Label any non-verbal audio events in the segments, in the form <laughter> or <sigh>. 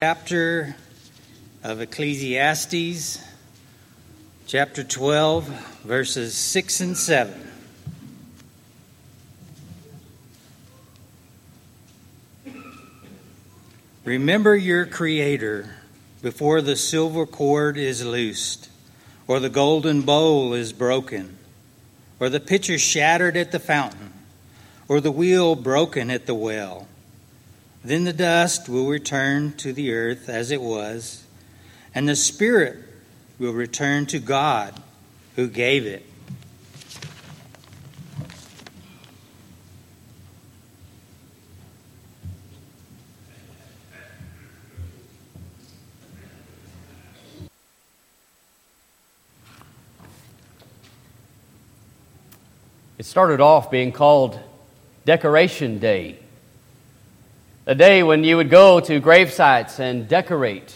chapter of Ecclesiastes, chapter 12, verses 6 and 7. Remember your Creator before the silver cord is loosed, or the golden bowl is broken, or the pitcher shattered at the fountain, or the wheel broken at the well. Then the dust will return to the earth as it was, and the spirit will return to God who gave it. It started off being called Decoration Day a day when you would go to grave sites and decorate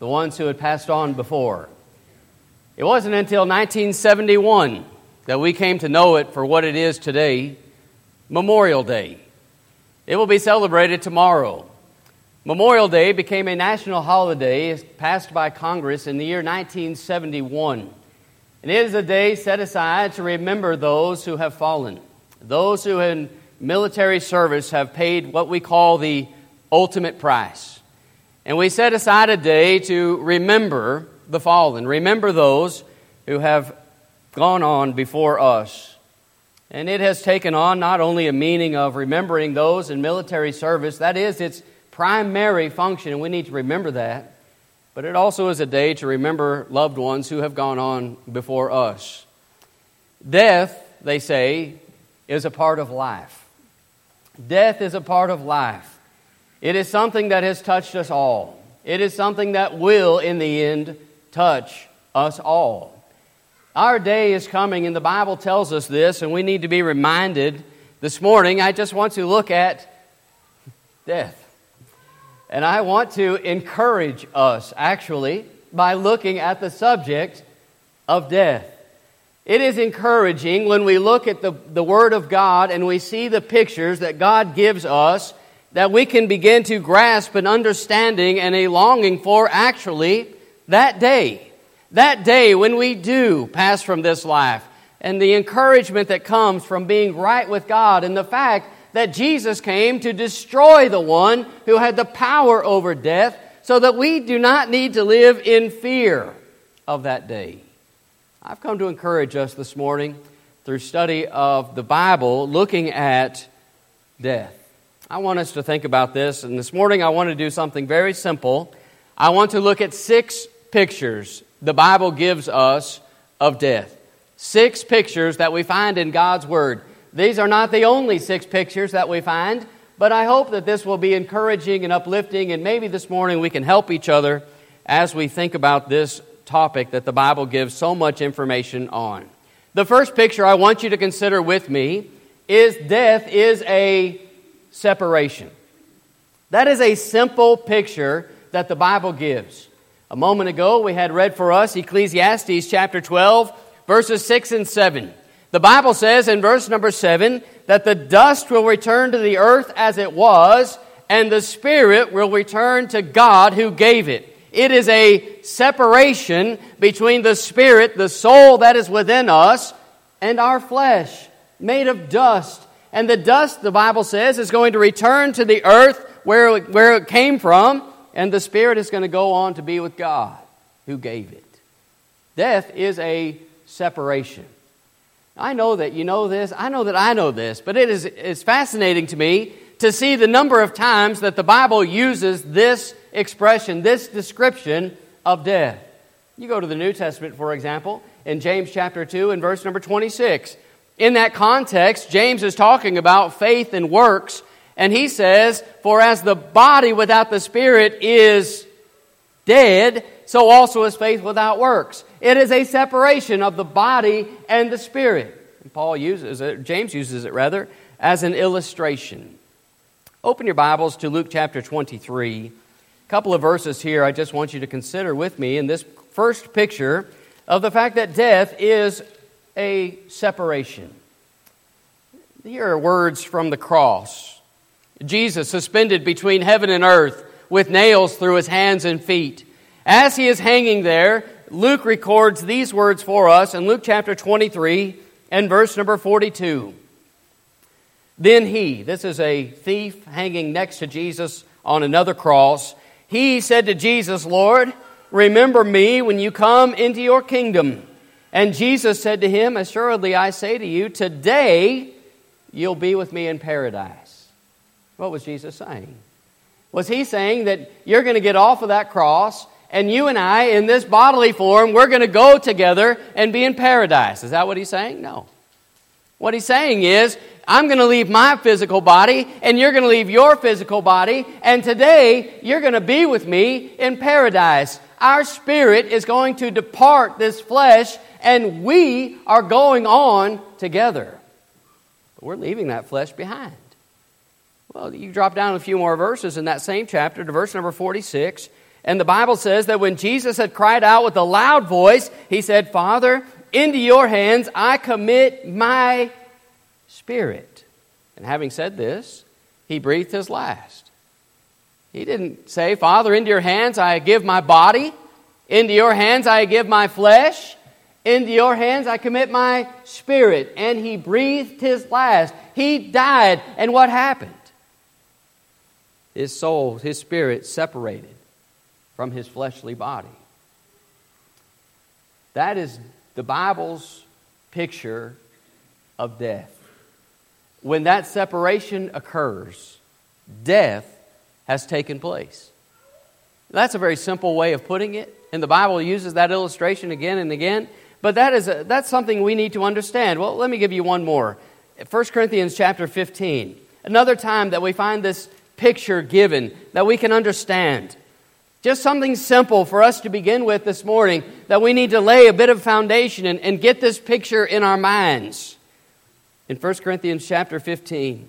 the ones who had passed on before. It wasn't until 1971 that we came to know it for what it is today Memorial Day. It will be celebrated tomorrow. Memorial Day became a national holiday passed by Congress in the year 1971. And it is a day set aside to remember those who have fallen, those who in military service have paid what we call the ultimate price. And we set aside a day to remember the fallen, remember those who have gone on before us. And it has taken on not only a meaning of remembering those in military service, that is its primary function, and we need to remember that, but it also is a day to remember loved ones who have gone on before us. Death, they say, is a part of life. Death is a part of life. It is something that has touched us all. It is something that will, in the end, touch us all. Our day is coming, and the Bible tells us this, and we need to be reminded this morning. I just want to look at death. And I want to encourage us, actually, by looking at the subject of death. It is encouraging when we look at the, the Word of God and we see the pictures that God gives us that we can begin to grasp an understanding and a longing for actually that day. That day when we do pass from this life and the encouragement that comes from being right with God and the fact that Jesus came to destroy the one who had the power over death so that we do not need to live in fear of that day. I've come to encourage us this morning through study of the Bible looking at death. I want us to think about this, and this morning I want to do something very simple. I want to look at six pictures the Bible gives us of death. Six pictures that we find in God's Word. These are not the only six pictures that we find, but I hope that this will be encouraging and uplifting, and maybe this morning we can help each other as we think about this topic that the Bible gives so much information on. The first picture I want you to consider with me is death is a separation. That is a simple picture that the Bible gives. A moment ago, we had read for us Ecclesiastes chapter 12, verses 6 and 7. The Bible says in verse number 7 that the dust will return to the earth as it was, and the spirit will return to God who gave it. It is a separation between the spirit, the soul that is within us, and our flesh, made of dust. And the dust, the Bible says, is going to return to the earth where, where it came from, and the spirit is going to go on to be with God who gave it. Death is a separation. I know that you know this. I know that I know this, but it is it's fascinating to me to see the number of times that the Bible uses this expression, this description of death. You go to the New Testament, for example, in James chapter 2 and verse number 26. In that context, James is talking about faith and works, and he says, For as the body without the spirit is dead, so also is faith without works. It is a separation of the body and the spirit. And Paul uses it, James uses it rather, as an illustration. Open your Bibles to Luke chapter 23. A couple of verses here I just want you to consider with me in this first picture of the fact that death is a separation. Here are words from the cross. Jesus suspended between heaven and earth with nails through his hands and feet. As he is hanging there, Luke records these words for us in Luke chapter 23 and verse number 42. Then he, this is a thief hanging next to Jesus on another cross, he said to Jesus, Lord, remember me when you come into your kingdom. And Jesus said to him, Assuredly I say to you, today you'll be with me in paradise. What was Jesus saying? Was he saying that you're going to get off of that cross and you and I, in this bodily form, we're going to go together and be in paradise? Is that what he's saying? No. What he's saying is, I'm going to leave my physical body, and you're going to leave your physical body, and today you're going to be with me in paradise. Our spirit is going to depart this flesh, and we are going on together. But we're leaving that flesh behind. Well, you drop down a few more verses in that same chapter to verse number 46, and the Bible says that when Jesus had cried out with a loud voice, he said, Father, into your hands I commit my spirit. And having said this, he breathed his last. He didn't say, Father, into your hands I give my body, into your hands I give my flesh, into your hands I commit my spirit. And he breathed his last. He died. And what happened? His soul, his spirit separated from his fleshly body. That is the Bible's picture of death. When that separation occurs, death has taken place. That's a very simple way of putting it, and the Bible uses that illustration again and again. But that is a, that's something we need to understand. Well, let me give you one more. 1 Corinthians chapter 15. Another time that we find this picture given that we can understand. Just something simple for us to begin with this morning that we need to lay a bit of foundation and, and get this picture in our minds. In 1 Corinthians chapter 15,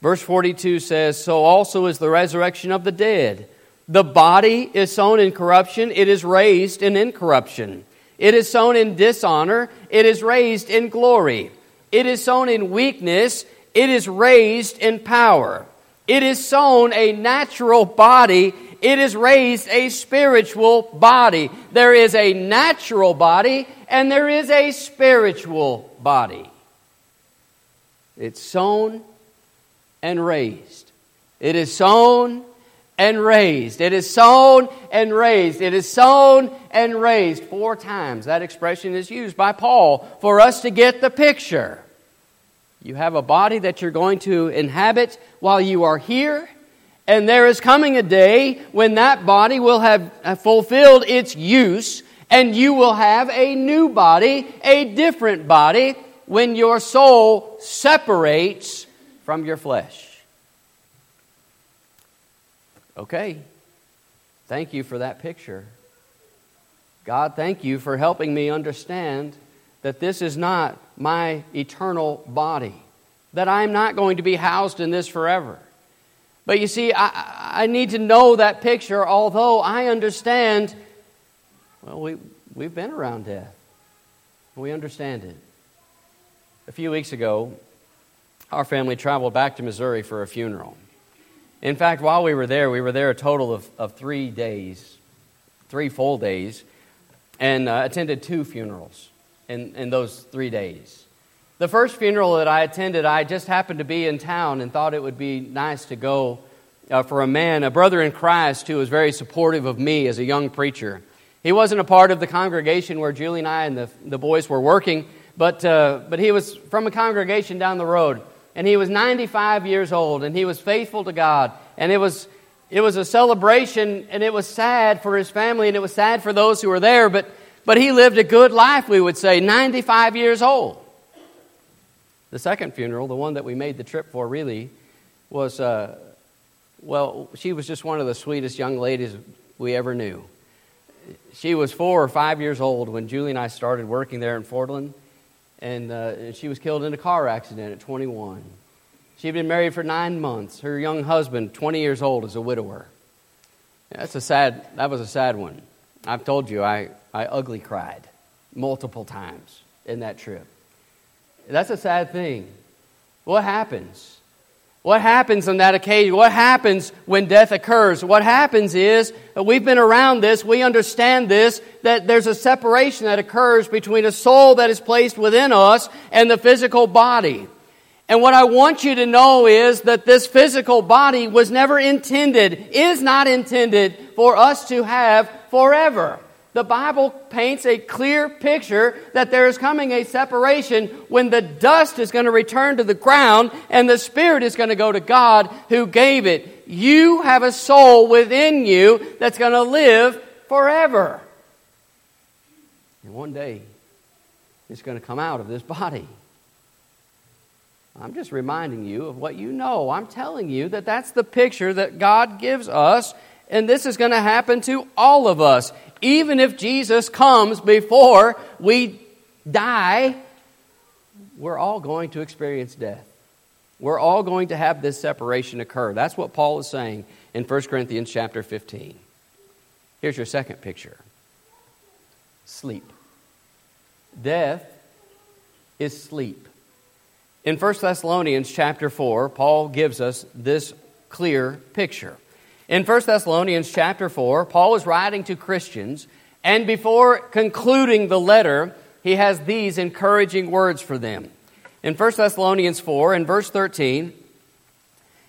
verse 42 says, So also is the resurrection of the dead. The body is sown in corruption, it is raised in incorruption. It is sown in dishonor, it is raised in glory. It is sown in weakness, it is raised in power. It is sown a natural body, it is raised a spiritual body. There is a natural body and there is a spiritual body. It's sown and raised. It is sown and raised. It is sown and raised. It is sown and raised. Four times that expression is used by Paul for us to get the picture. You have a body that you're going to inhabit while you are here. And there is coming a day when that body will have fulfilled its use, and you will have a new body, a different body, when your soul separates from your flesh. Okay, thank you for that picture. God, thank you for helping me understand that this is not my eternal body, that I'm not going to be housed in this forever. But you see, I, I need to know that picture, although I understand, well, we, we've been around death. We understand it. A few weeks ago, our family traveled back to Missouri for a funeral. In fact, while we were there, we were there a total of, of three days, three full days, and uh, attended two funerals in, in those three days. The first funeral that I attended, I just happened to be in town and thought it would be nice to go uh, for a man, a brother in Christ, who was very supportive of me as a young preacher. He wasn't a part of the congregation where Julie and I and the, the boys were working, but, uh, but he was from a congregation down the road. And he was 95 years old, and he was faithful to God. And it was, it was a celebration, and it was sad for his family, and it was sad for those who were there, but, but he lived a good life, we would say, 95 years old. The second funeral, the one that we made the trip for, really, was, uh, well, she was just one of the sweetest young ladies we ever knew. She was four or five years old when Julie and I started working there in Fordland, and, uh, and she was killed in a car accident at 21. She'd been married for nine months. Her young husband, 20 years old, is a widower. That's a sad, that was a sad one. I've told you, I, I ugly cried multiple times in that trip. That's a sad thing. What happens? What happens on that occasion? What happens when death occurs? What happens is, we've been around this, we understand this, that there's a separation that occurs between a soul that is placed within us and the physical body. And what I want you to know is that this physical body was never intended, is not intended for us to have forever. The Bible paints a clear picture that there is coming a separation when the dust is going to return to the ground and the spirit is going to go to God who gave it. You have a soul within you that's going to live forever. And one day, it's going to come out of this body. I'm just reminding you of what you know. I'm telling you that that's the picture that God gives us, and this is going to happen to all of us. Even if Jesus comes before we die, we're all going to experience death. We're all going to have this separation occur. That's what Paul is saying in 1 Corinthians chapter 15. Here's your second picture sleep. Death is sleep. In 1 Thessalonians chapter 4, Paul gives us this clear picture. In 1 Thessalonians chapter 4, Paul is writing to Christians, and before concluding the letter, he has these encouraging words for them. In 1 Thessalonians 4, in verse 13,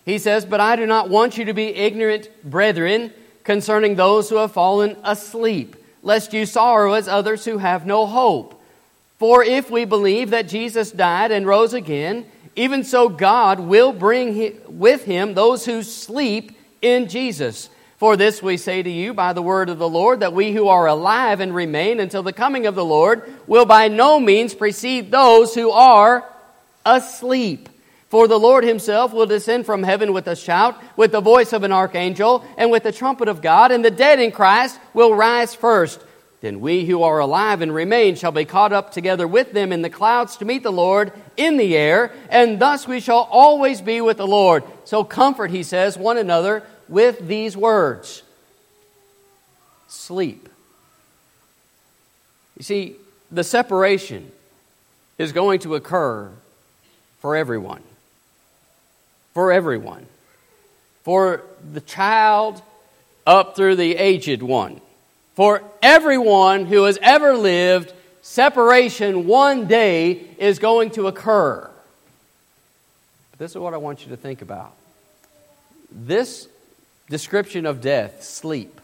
he says, But I do not want you to be ignorant, brethren, concerning those who have fallen asleep, lest you sorrow as others who have no hope. For if we believe that Jesus died and rose again, even so God will bring with him those who sleep in Jesus. For this we say to you by the word of the Lord, that we who are alive and remain until the coming of the Lord will by no means precede those who are asleep. For the Lord himself will descend from heaven with a shout, with the voice of an archangel, and with the trumpet of God, and the dead in Christ will rise first. Then we who are alive and remain shall be caught up together with them in the clouds to meet the Lord in the air, and thus we shall always be with the Lord. So comfort, he says, one another with these words sleep. You see, the separation is going to occur for everyone. For everyone. For the child up through the aged one for everyone who has ever lived, separation one day is going to occur. This is what I want you to think about. This description of death, sleep,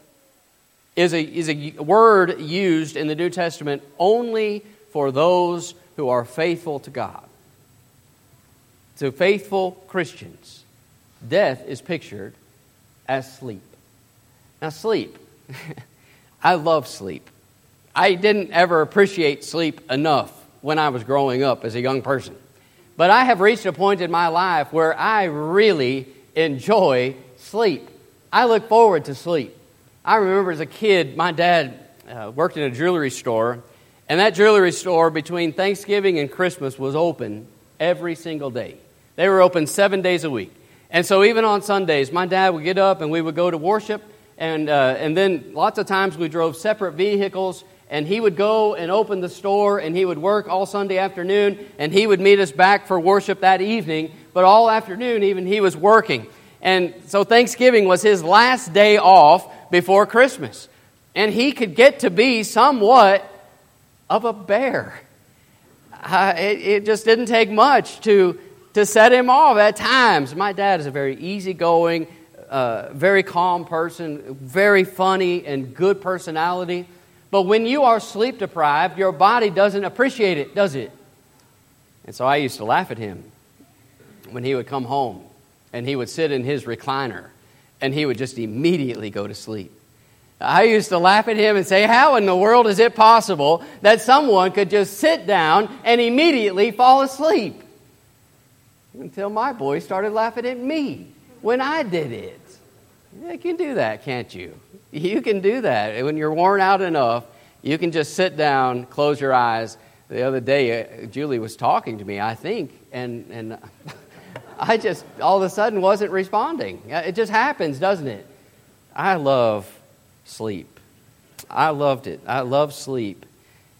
is a, is a word used in the New Testament only for those who are faithful to God. To faithful Christians, death is pictured as sleep. Now, sleep. <laughs> I love sleep. I didn't ever appreciate sleep enough when I was growing up as a young person. But I have reached a point in my life where I really enjoy sleep. I look forward to sleep. I remember as a kid, my dad uh, worked in a jewelry store, and that jewelry store between Thanksgiving and Christmas was open every single day. They were open seven days a week. And so even on Sundays, my dad would get up and we would go to worship and, uh, and then lots of times we drove separate vehicles, and he would go and open the store, and he would work all Sunday afternoon, and he would meet us back for worship that evening. But all afternoon, even he was working. And so Thanksgiving was his last day off before Christmas. And he could get to be somewhat of a bear. Uh, it, it just didn't take much to, to set him off at times. My dad is a very easygoing, uh, very calm person, very funny and good personality. But when you are sleep deprived, your body doesn't appreciate it, does it? And so I used to laugh at him when he would come home and he would sit in his recliner and he would just immediately go to sleep. I used to laugh at him and say, How in the world is it possible that someone could just sit down and immediately fall asleep? Until my boy started laughing at me when I did it. You can do that, can't you? You can do that. When you're worn out enough, you can just sit down, close your eyes. The other day, uh, Julie was talking to me, I think, and, and <laughs> I just all of a sudden wasn't responding. Uh, it just happens, doesn't it? I love sleep. I loved it. I love sleep.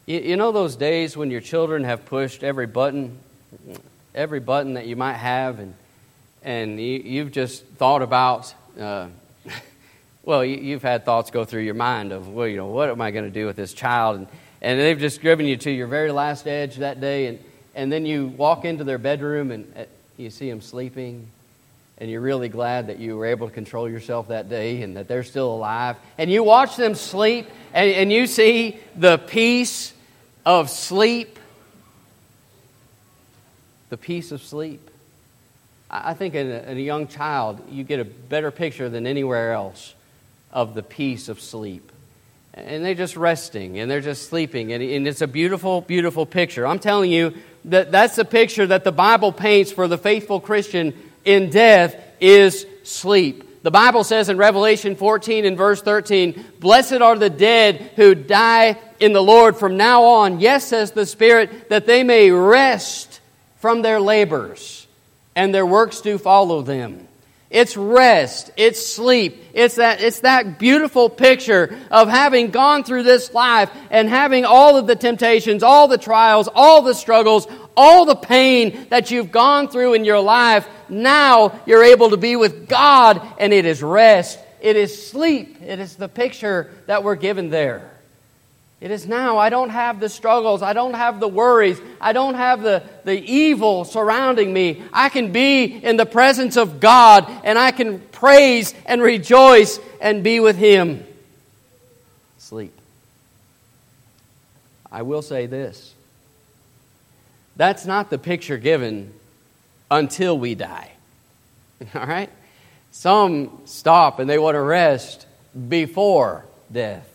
You, you know those days when your children have pushed every button, every button that you might have, and and you, have just thought about, uh, <laughs> well, you, have had thoughts go through your mind of, well, you know, what am I going to do with this child? And, and they've just driven you to your very last edge that day, and, and then you walk into their bedroom and uh, you see them sleeping, and you're really glad that you were able to control yourself that day and that they're still alive. And you watch them sleep, and, and you see the peace of sleep. The peace of sleep. I think in a, in a young child, you get a better picture than anywhere else of the peace of sleep. And they're just resting and they're just sleeping and, it's a beautiful beautiful picture. I'm telling you that that's the picture that the bible paints for the faithful christian in death is sleep. The bible says in revelation 14 and verse 13 blessed are the dead who die in the lord from now on. Yes says the spirit that they may rest from their labors and their works do follow them. It's rest, it's sleep, it's that, it's that beautiful picture of having gone through this life and having all of the temptations, all the trials, all the struggles, all the pain that you've gone through in your life. Now you're able to be with God, and it is rest, it is sleep, it is the picture that we're given there. It is now. I don't have the struggles. I don't have the worries. I don't have the, the evil surrounding me. I can be in the presence of God and I can praise and rejoice and be with Him. Sleep. I will say this that's not the picture given until we die. <laughs> All right? Some stop and they want to rest before death.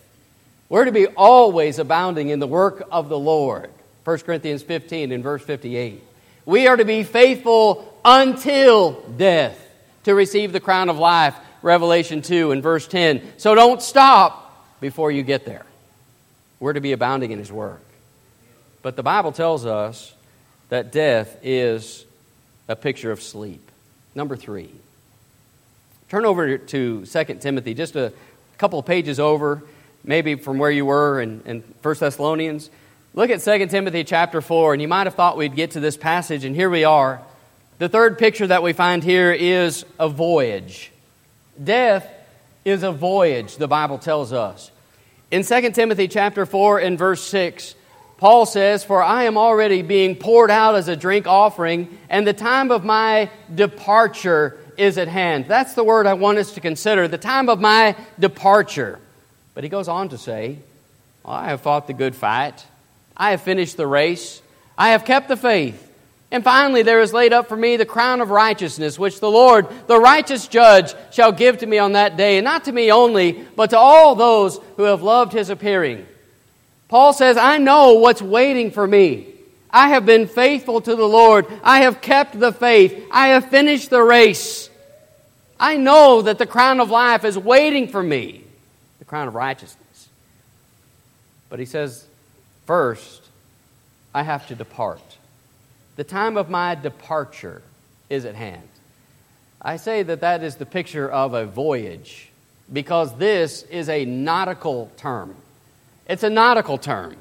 We're to be always abounding in the work of the Lord. 1 Corinthians 15 and verse 58. We are to be faithful until death to receive the crown of life. Revelation 2 and verse 10. So don't stop before you get there. We're to be abounding in His work. But the Bible tells us that death is a picture of sleep. Number three. Turn over to 2 Timothy, just a couple pages over maybe from where you were in, in 1 Thessalonians. Look at 2 Timothy chapter 4, and you might have thought we'd get to this passage, and here we are. The third picture that we find here is a voyage. Death is a voyage, the Bible tells us. In 2 Timothy chapter 4 and verse 6, Paul says, For I am already being poured out as a drink offering, and the time of my departure is at hand. That's the word I want us to consider the time of my departure. But he goes on to say, I have fought the good fight. I have finished the race. I have kept the faith. And finally, there is laid up for me the crown of righteousness, which the Lord, the righteous judge, shall give to me on that day, and not to me only, but to all those who have loved his appearing. Paul says, I know what's waiting for me. I have been faithful to the Lord. I have kept the faith. I have finished the race. I know that the crown of life is waiting for me crown of righteousness. But he says, first, I have to depart. The time of my departure is at hand. I say that that is the picture of a voyage because this is a nautical term. It's a nautical term.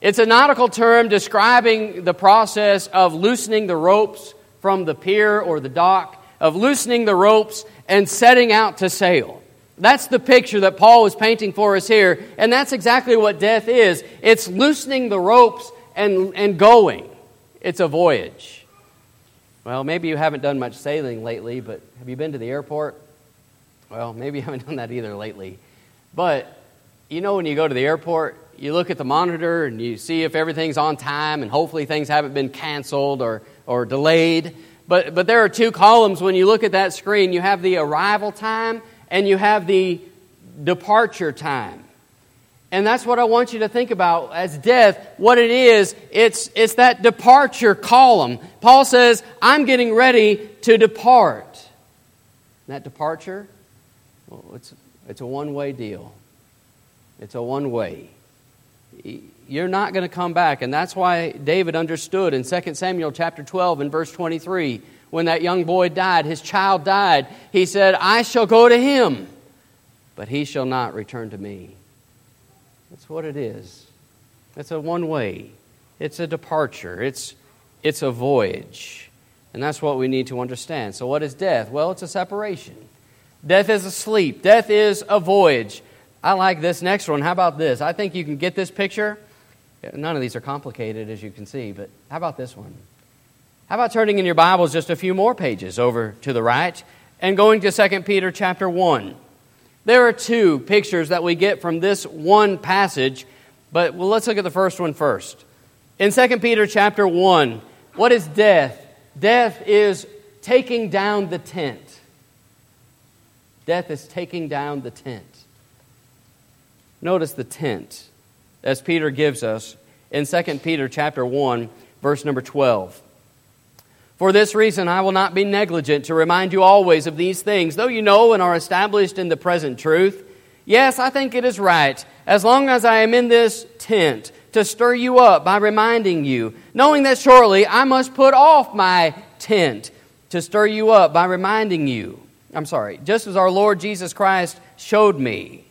It's a nautical term describing the process of loosening the ropes from the pier or the dock, of loosening the ropes and setting out to sail. That's the picture that Paul is painting for us here, and that's exactly what death is. It's loosening the ropes and, and going. It's a voyage. Well, maybe you haven't done much sailing lately, but have you been to the airport? Well, maybe you haven't done that either lately. But you know, when you go to the airport, you look at the monitor and you see if everything's on time, and hopefully things haven't been canceled or, or delayed. But, but there are two columns when you look at that screen. You have the arrival time and you have the departure time. And that's what I want you to think about as death. What it is, it's, it's that departure column. Paul says, I'm getting ready to depart. And that departure, well, it's, it's a one way deal. It's a one way. You're not going to come back. And that's why David understood in 2 Samuel chapter 12 and verse 23 when that young boy died, his child died, he said, I shall go to him, but he shall not return to me. That's what it is. It's a one way, it's a departure, it's, it's a voyage. And that's what we need to understand. So, what is death? Well, it's a separation. Death is a sleep, death is a voyage. I like this next one. How about this? I think you can get this picture. None of these are complicated, as you can see, but how about this one? How about turning in your Bibles just a few more pages over to the right and going to 2 Peter chapter 1? There are two pictures that we get from this one passage, but well, let's look at the first one first. In 2 Peter chapter 1, what is death? Death is taking down the tent. Death is taking down the tent. Notice the tent as Peter gives us in 2 Peter chapter 1 verse number 12. For this reason I will not be negligent to remind you always of these things, though you know and are established in the present truth. Yes, I think it is right, as long as I am in this tent, to stir you up by reminding you, knowing that shortly I must put off my tent to stir you up by reminding you. I'm sorry, just as our Lord Jesus Christ showed me.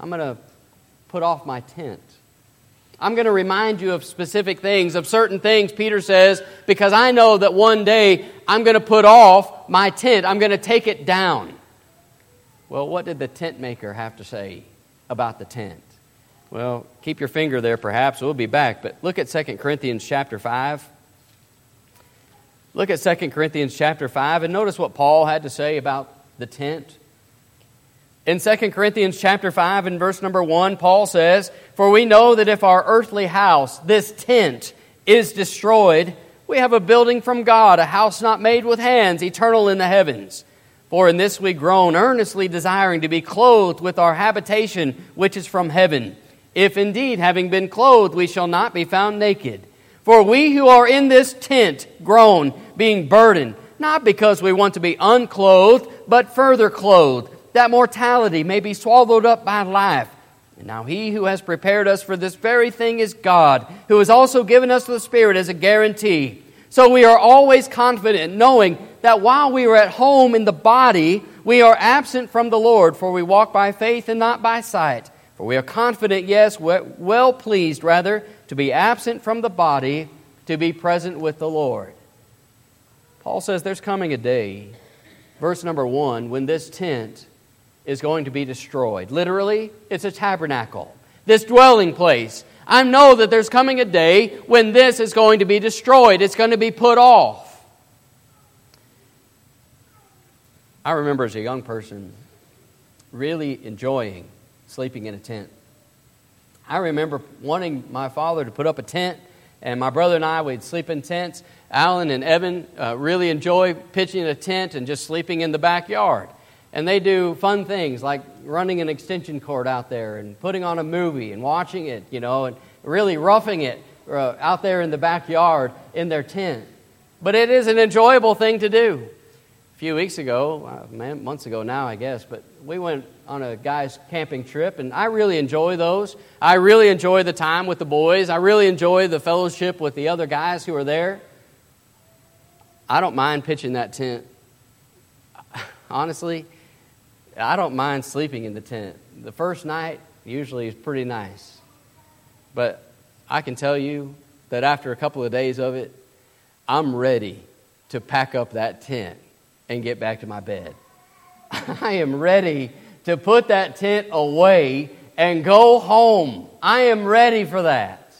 I'm going to put off my tent. I'm going to remind you of specific things, of certain things, Peter says, because I know that one day I'm going to put off my tent. I'm going to take it down. Well, what did the tent maker have to say about the tent? Well, keep your finger there perhaps. We'll be back. But look at 2 Corinthians chapter 5. Look at 2 Corinthians chapter 5 and notice what Paul had to say about the tent. In 2 Corinthians chapter 5 and verse number 1, Paul says, For we know that if our earthly house, this tent, is destroyed, we have a building from God, a house not made with hands, eternal in the heavens. For in this we groan, earnestly desiring to be clothed with our habitation which is from heaven. If indeed, having been clothed, we shall not be found naked. For we who are in this tent groan, being burdened, not because we want to be unclothed, but further clothed that mortality may be swallowed up by life. And now he who has prepared us for this very thing is God, who has also given us the Spirit as a guarantee. So we are always confident, knowing that while we are at home in the body, we are absent from the Lord, for we walk by faith and not by sight. For we are confident, yes, well pleased, rather, to be absent from the body, to be present with the Lord. Paul says there's coming a day, verse number one, when this tent is going to be destroyed. Literally, it's a tabernacle, this dwelling place. I know that there's coming a day when this is going to be destroyed, it's going to be put off. I remember as a young person really enjoying sleeping in a tent. I remember wanting my father to put up a tent, and my brother and I would sleep in tents. Alan and Evan uh, really enjoy pitching a tent and just sleeping in the backyard and they do fun things like running an extension cord out there and putting on a movie and watching it, you know, and really roughing it uh, out there in the backyard in their tent. But it is an enjoyable thing to do. A few weeks ago, uh, months ago now, I guess, but we went on a guy's camping trip, and I really enjoy those. I really enjoy the time with the boys. I really enjoy the fellowship with the other guys who are there. I don't mind pitching that tent. <laughs> Honestly, I don't mind sleeping in the tent. The first night usually is pretty nice. But I can tell you that after a couple of days of it, I'm ready to pack up that tent and get back to my bed. <laughs> I am ready to put that tent away and go home. I am ready for that.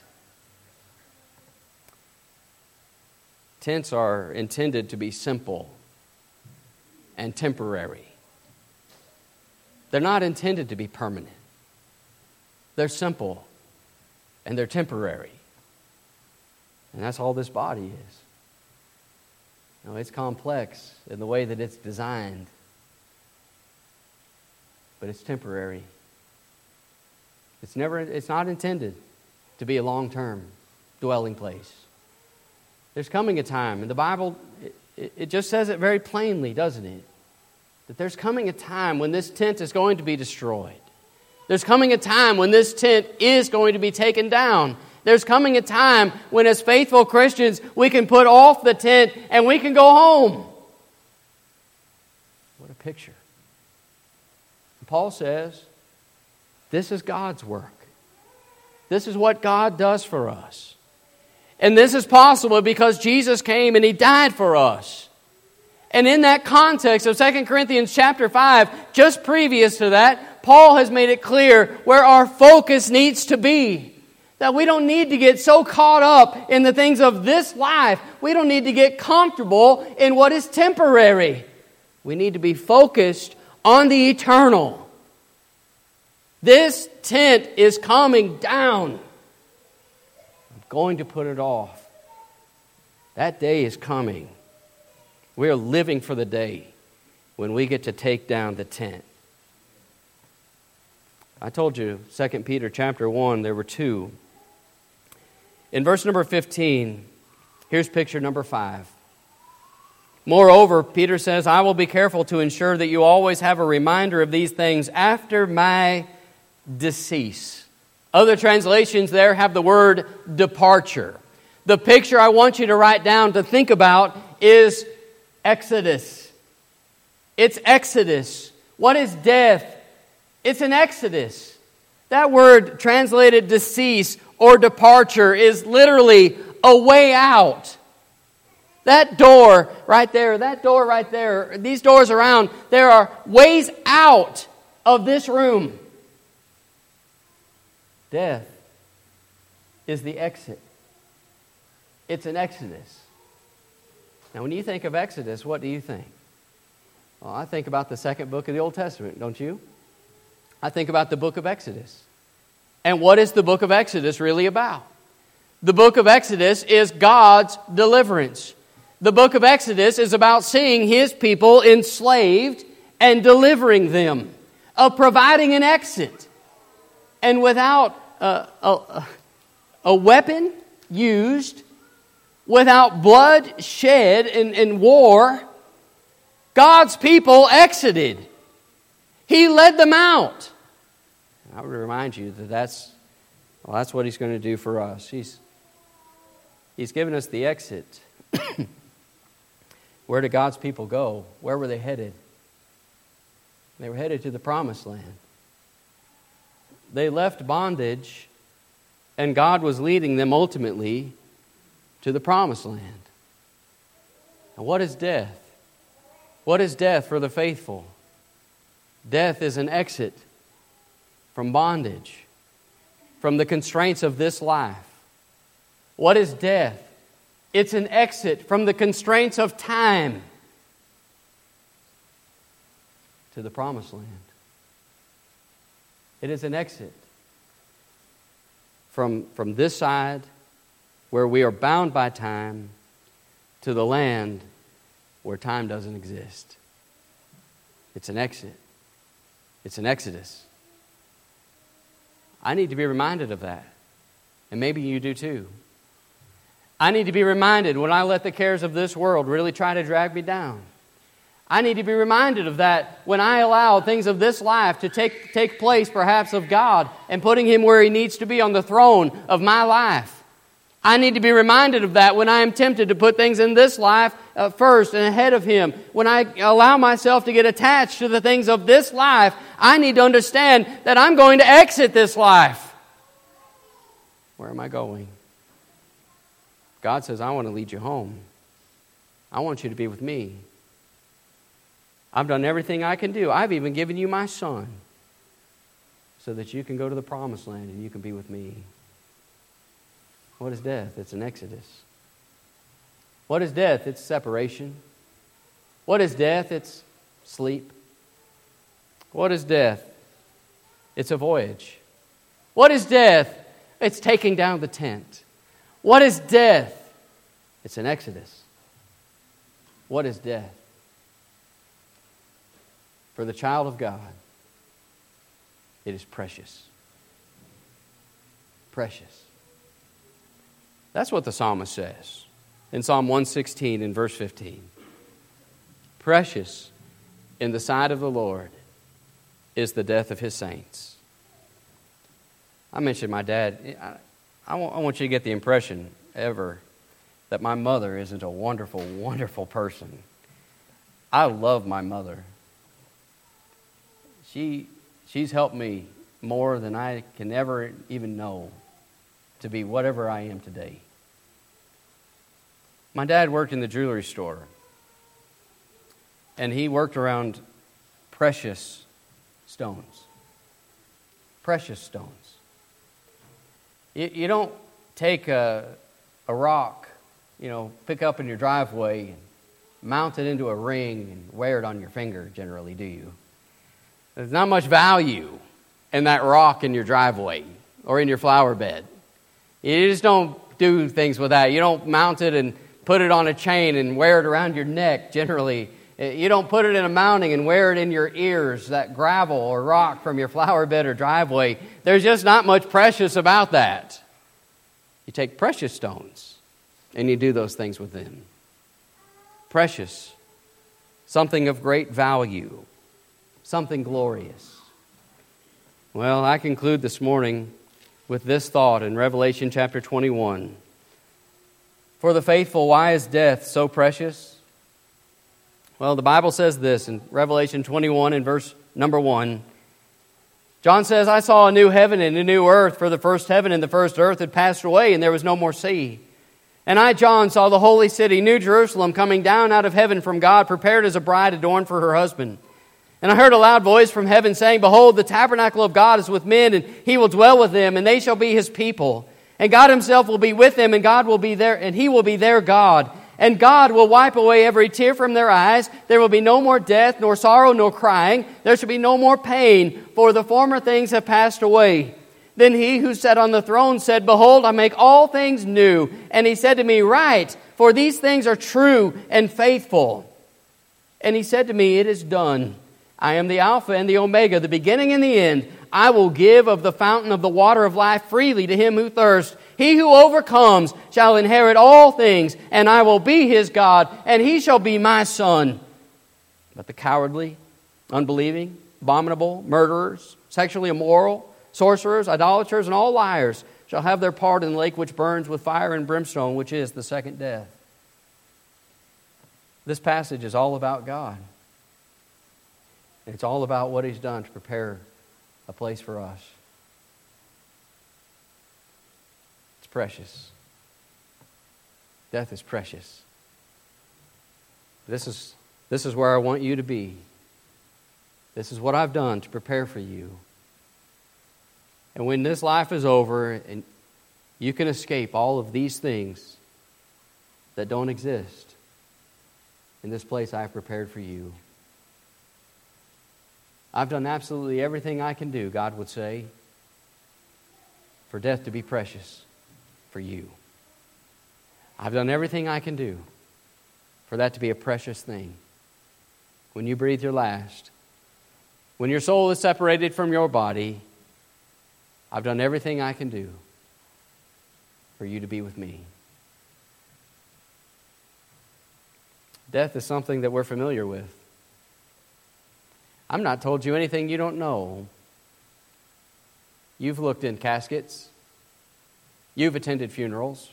Tents are intended to be simple and temporary. They're not intended to be permanent, they're simple and they're temporary. And that's all this body is. It's complex in the way that it's designed, but it's temporary. It's, never, it's not intended to be a long term dwelling place. There's coming a time, and the Bible, it, it just says it very plainly, doesn't it? That there's coming a time when this tent is going to be destroyed. There's coming a time when this tent is going to be taken down. There's coming a time when, as faithful Christians, we can put off the tent and we can go home. What a picture. Paul says, This is God's work. This is what God does for us. And this is possible because Jesus came and he died for us. And in that context of 2 Corinthians chapter 5, just previous to that, Paul has made it clear where our focus needs to be. That we don't need to get so caught up in the things of this life. We don't need to get comfortable in what is temporary. We need to be focused on the eternal. This tent is coming down. I'm going to put it off. That day is coming. We are living for the day when we get to take down the tent. I told you, 2 Peter chapter 1, there were two. In verse number 15, here's picture number 5. Moreover, Peter says, I will be careful to ensure that you always have a reminder of these things after my decease. Other translations there have the word departure. The picture I want you to write down to think about is Exodus. It's Exodus. What is death? It's an Exodus. That word translated decease or departure is literally a way out. That door right there, that door right there, these doors around, there are ways out of this room. Death is the exit, it's an exodus. Now, when you think of Exodus, what do you think? Well, I think about the second book of the Old Testament, don't you? I think about the book of Exodus. And what is the book of Exodus really about? The book of Exodus is God's deliverance. The book of Exodus is about seeing his people enslaved and delivering them, of providing an exit. And without uh, a, a, a weapon used, without blood shed in, in war, God's people exited. He led them out. I would remind you that that's, well, that's what He's going to do for us. He's, he's given us the exit. <coughs> Where did God's people go? Where were they headed? They were headed to the promised land. They left bondage, and God was leading them ultimately to the promised land. And what is death? What is death for the faithful? Death is an exit from bondage, from the constraints of this life. What is death? It's an exit from the constraints of time to the promised land. It is an exit from, from this side, where we are bound by time, to the land where time doesn't exist. It's an exit, it's an exodus. I need to be reminded of that. And maybe you do too. I need to be reminded when I let the cares of this world really try to drag me down. I need to be reminded of that when I allow things of this life to take, take place, perhaps, of God and putting Him where He needs to be on the throne of my life. I need to be reminded of that when I am tempted to put things in this life uh, first and ahead of Him. When I allow myself to get attached to the things of this life, I need to understand that I'm going to exit this life. Where am I going? God says, I want to lead you home. I want you to be with me. I've done everything I can do. I've even given you my son so that you can go to the promised land and you can be with me. What is death? It's an exodus. What is death? It's separation. What is death? It's sleep. What is death? It's a voyage. What is death? It's taking down the tent. What is death? It's an exodus. What is death? For the child of God, it is precious. Precious. That's what the psalmist says in Psalm 116 and verse 15. Precious in the sight of the Lord is the death of his saints. I mentioned my dad. I, want, I want you to get the impression ever that my mother isn't a wonderful, wonderful person. I love my mother. She, she's helped me more than I can ever even know to be whatever I am today. My dad worked in the jewelry store, and he worked around precious stones. Precious stones. You, you don't take a, a rock, you know, pick up in your driveway and mount it into a ring and wear it on your finger, generally, do you? There's not much value in that rock in your driveway or in your flower bed. You just don't do things with that. You don't mount it and put it on a chain and wear it around your neck, generally. Uh, you don't put it in a mounting and wear it in your ears, that gravel or rock from your flower bed or driveway. There's just not much precious about that. You take precious stones and you do those things with them. Precious, something of great value, something glorious. Well, I conclude this morning with this thought in Revelation chapter 21. For the faithful, why is death so precious? Well, the Bible says this in Revelation 21 and verse number 1. John says, I saw a new heaven and a new earth, for the first heaven and the first earth had passed away, and there was no more sea. And I, John, saw the holy city, New Jerusalem, coming down out of heaven from God, prepared as a bride adorned for her husband. And I heard a loud voice from heaven saying, Behold, the tabernacle of God is with men, and he will dwell with them, and they shall be his people. And God himself will be with them, and God will be there, and he will be their God and God will wipe away every tear from their eyes. There will be no more death, nor sorrow, nor crying. There shall be no more pain, for the former things have passed away. Then he who sat on the throne said, Behold, I make all things new. And he said to me, Write, for these things are true and faithful. And he said to me, It is done. I am the Alpha and the Omega, the beginning and the end. I will give of the fountain of the water of life freely to him who thirsts. He who overcomes shall inherit all things, and I will be his God, and he shall be my son. But the cowardly, unbelieving, abominable, murderers, sexually immoral, sorcerers, idolaters, and all liars shall have their part in the lake which burns with fire and brimstone, which is the second death. This passage is all about God. It's all about what He's done to prepare a place for us. It's precious. Death is precious. This is, this is where I want you to be. This is what I've done to prepare for you. And when this life is over and you can escape all of these things that don't exist in this place I've prepared for you. I've done absolutely everything I can do, God would say, for death to be precious for you. I've done everything I can do for that to be a precious thing. When you breathe your last, when your soul is separated from your body, I've done everything I can do for you to be with me. Death is something that we're familiar with. I'm not told you anything you don't know. You've looked in caskets. You've attended funerals.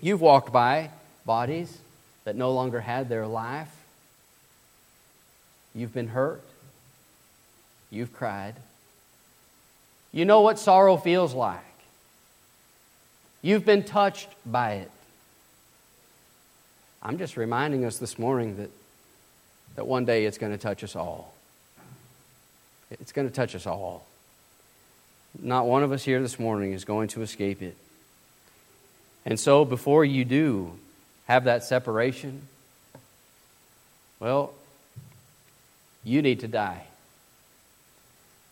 You've walked by bodies that no longer had their life. You've been hurt. You've cried. You know what sorrow feels like. You've been touched by it. I'm just reminding us this morning that, that one day it's going to touch us all. It's going to touch us all. Not one of us here this morning is going to escape it. And so, before you do have that separation, well, you need to die.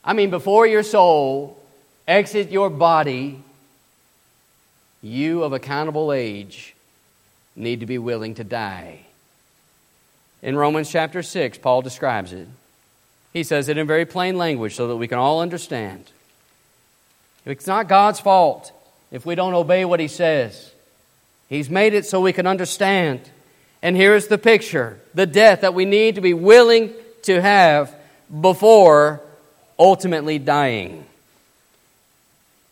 I mean, before your soul exits your body, you of accountable age need to be willing to die. In Romans chapter 6, Paul describes it. He says it in very plain language so that we can all understand. It's not God's fault if we don't obey what He says. He's made it so we can understand. And here's the picture the death that we need to be willing to have before ultimately dying.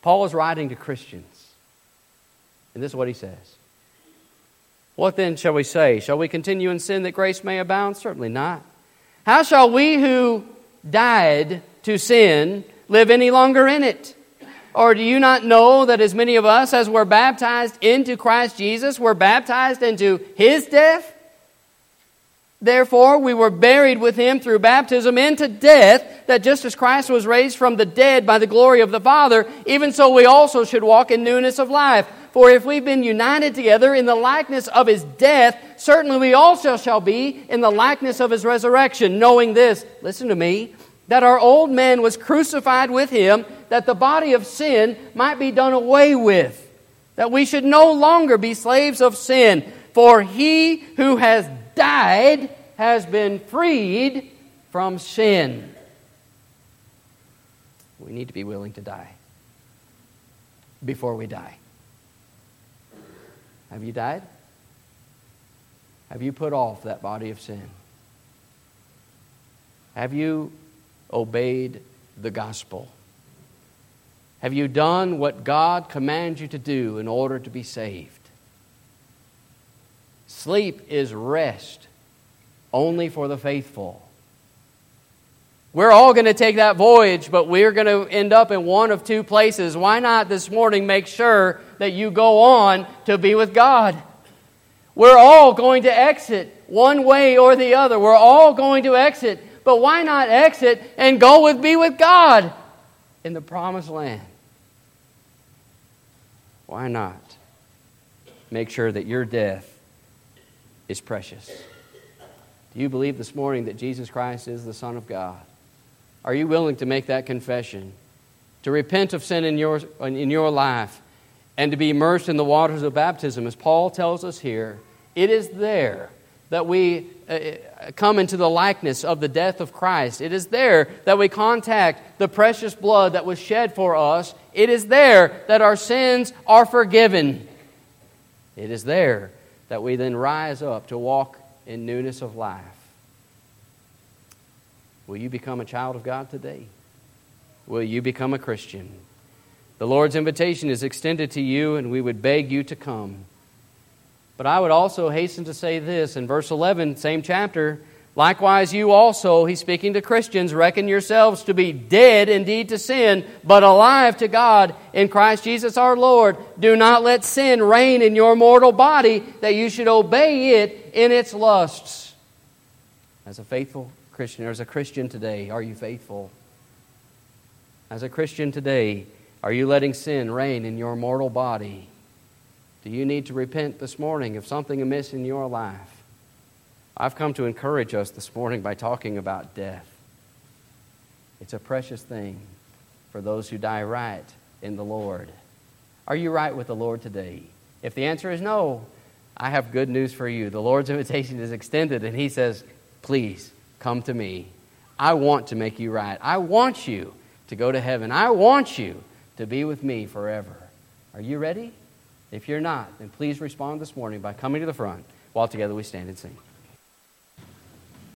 Paul is writing to Christians. And this is what he says What then shall we say? Shall we continue in sin that grace may abound? Certainly not. How shall we who died to sin live any longer in it? Or do you not know that as many of us as were baptized into Christ Jesus were baptized into his death? Therefore, we were buried with him through baptism into death, that just as Christ was raised from the dead by the glory of the Father, even so we also should walk in newness of life. For if we've been united together in the likeness of his death, certainly we also shall be in the likeness of his resurrection, knowing this, listen to me, that our old man was crucified with him, that the body of sin might be done away with, that we should no longer be slaves of sin. For he who has died has been freed from sin. We need to be willing to die before we die. Have you died? Have you put off that body of sin? Have you obeyed the gospel? Have you done what God commands you to do in order to be saved? Sleep is rest only for the faithful. We're all going to take that voyage, but we're going to end up in one of two places. Why not this morning make sure that you go on to be with God? We're all going to exit one way or the other. We're all going to exit, but why not exit and go with be with God in the promised land? Why not make sure that your death is precious. Do you believe this morning that Jesus Christ is the Son of God? Are you willing to make that confession? To repent of sin in your, in your life and to be immersed in the waters of baptism, as Paul tells us here, it is there that we uh, uh, come into the likeness of the death of Christ. It is there that we contact the precious blood that was shed for us. It is there that our sins are forgiven. It is there that we then rise up to walk in newness of life. Will you become a child of God today? Will you become a Christian? The Lord's invitation is extended to you, and we would beg you to come. But I would also hasten to say this in verse 11, same chapter. Likewise, you also, he's speaking to Christians, reckon yourselves to be dead indeed to sin, but alive to God in Christ Jesus our Lord. Do not let sin reign in your mortal body, that you should obey it in its lusts. As a faithful Christian, or as a Christian today, are you faithful? As a Christian today, are you letting sin reign in your mortal body? Do you need to repent this morning of something amiss in your life? I've come to encourage us this morning by talking about death. It's a precious thing for those who die right in the Lord. Are you right with the Lord today? If the answer is no, I have good news for you. The Lord's <laughs> invitation is extended, and He says, Please come to me. I want to make you right. I want you to go to heaven. I want you to be with me forever. Are you ready? If you're not, then please respond this morning by coming to the front while together we stand and sing.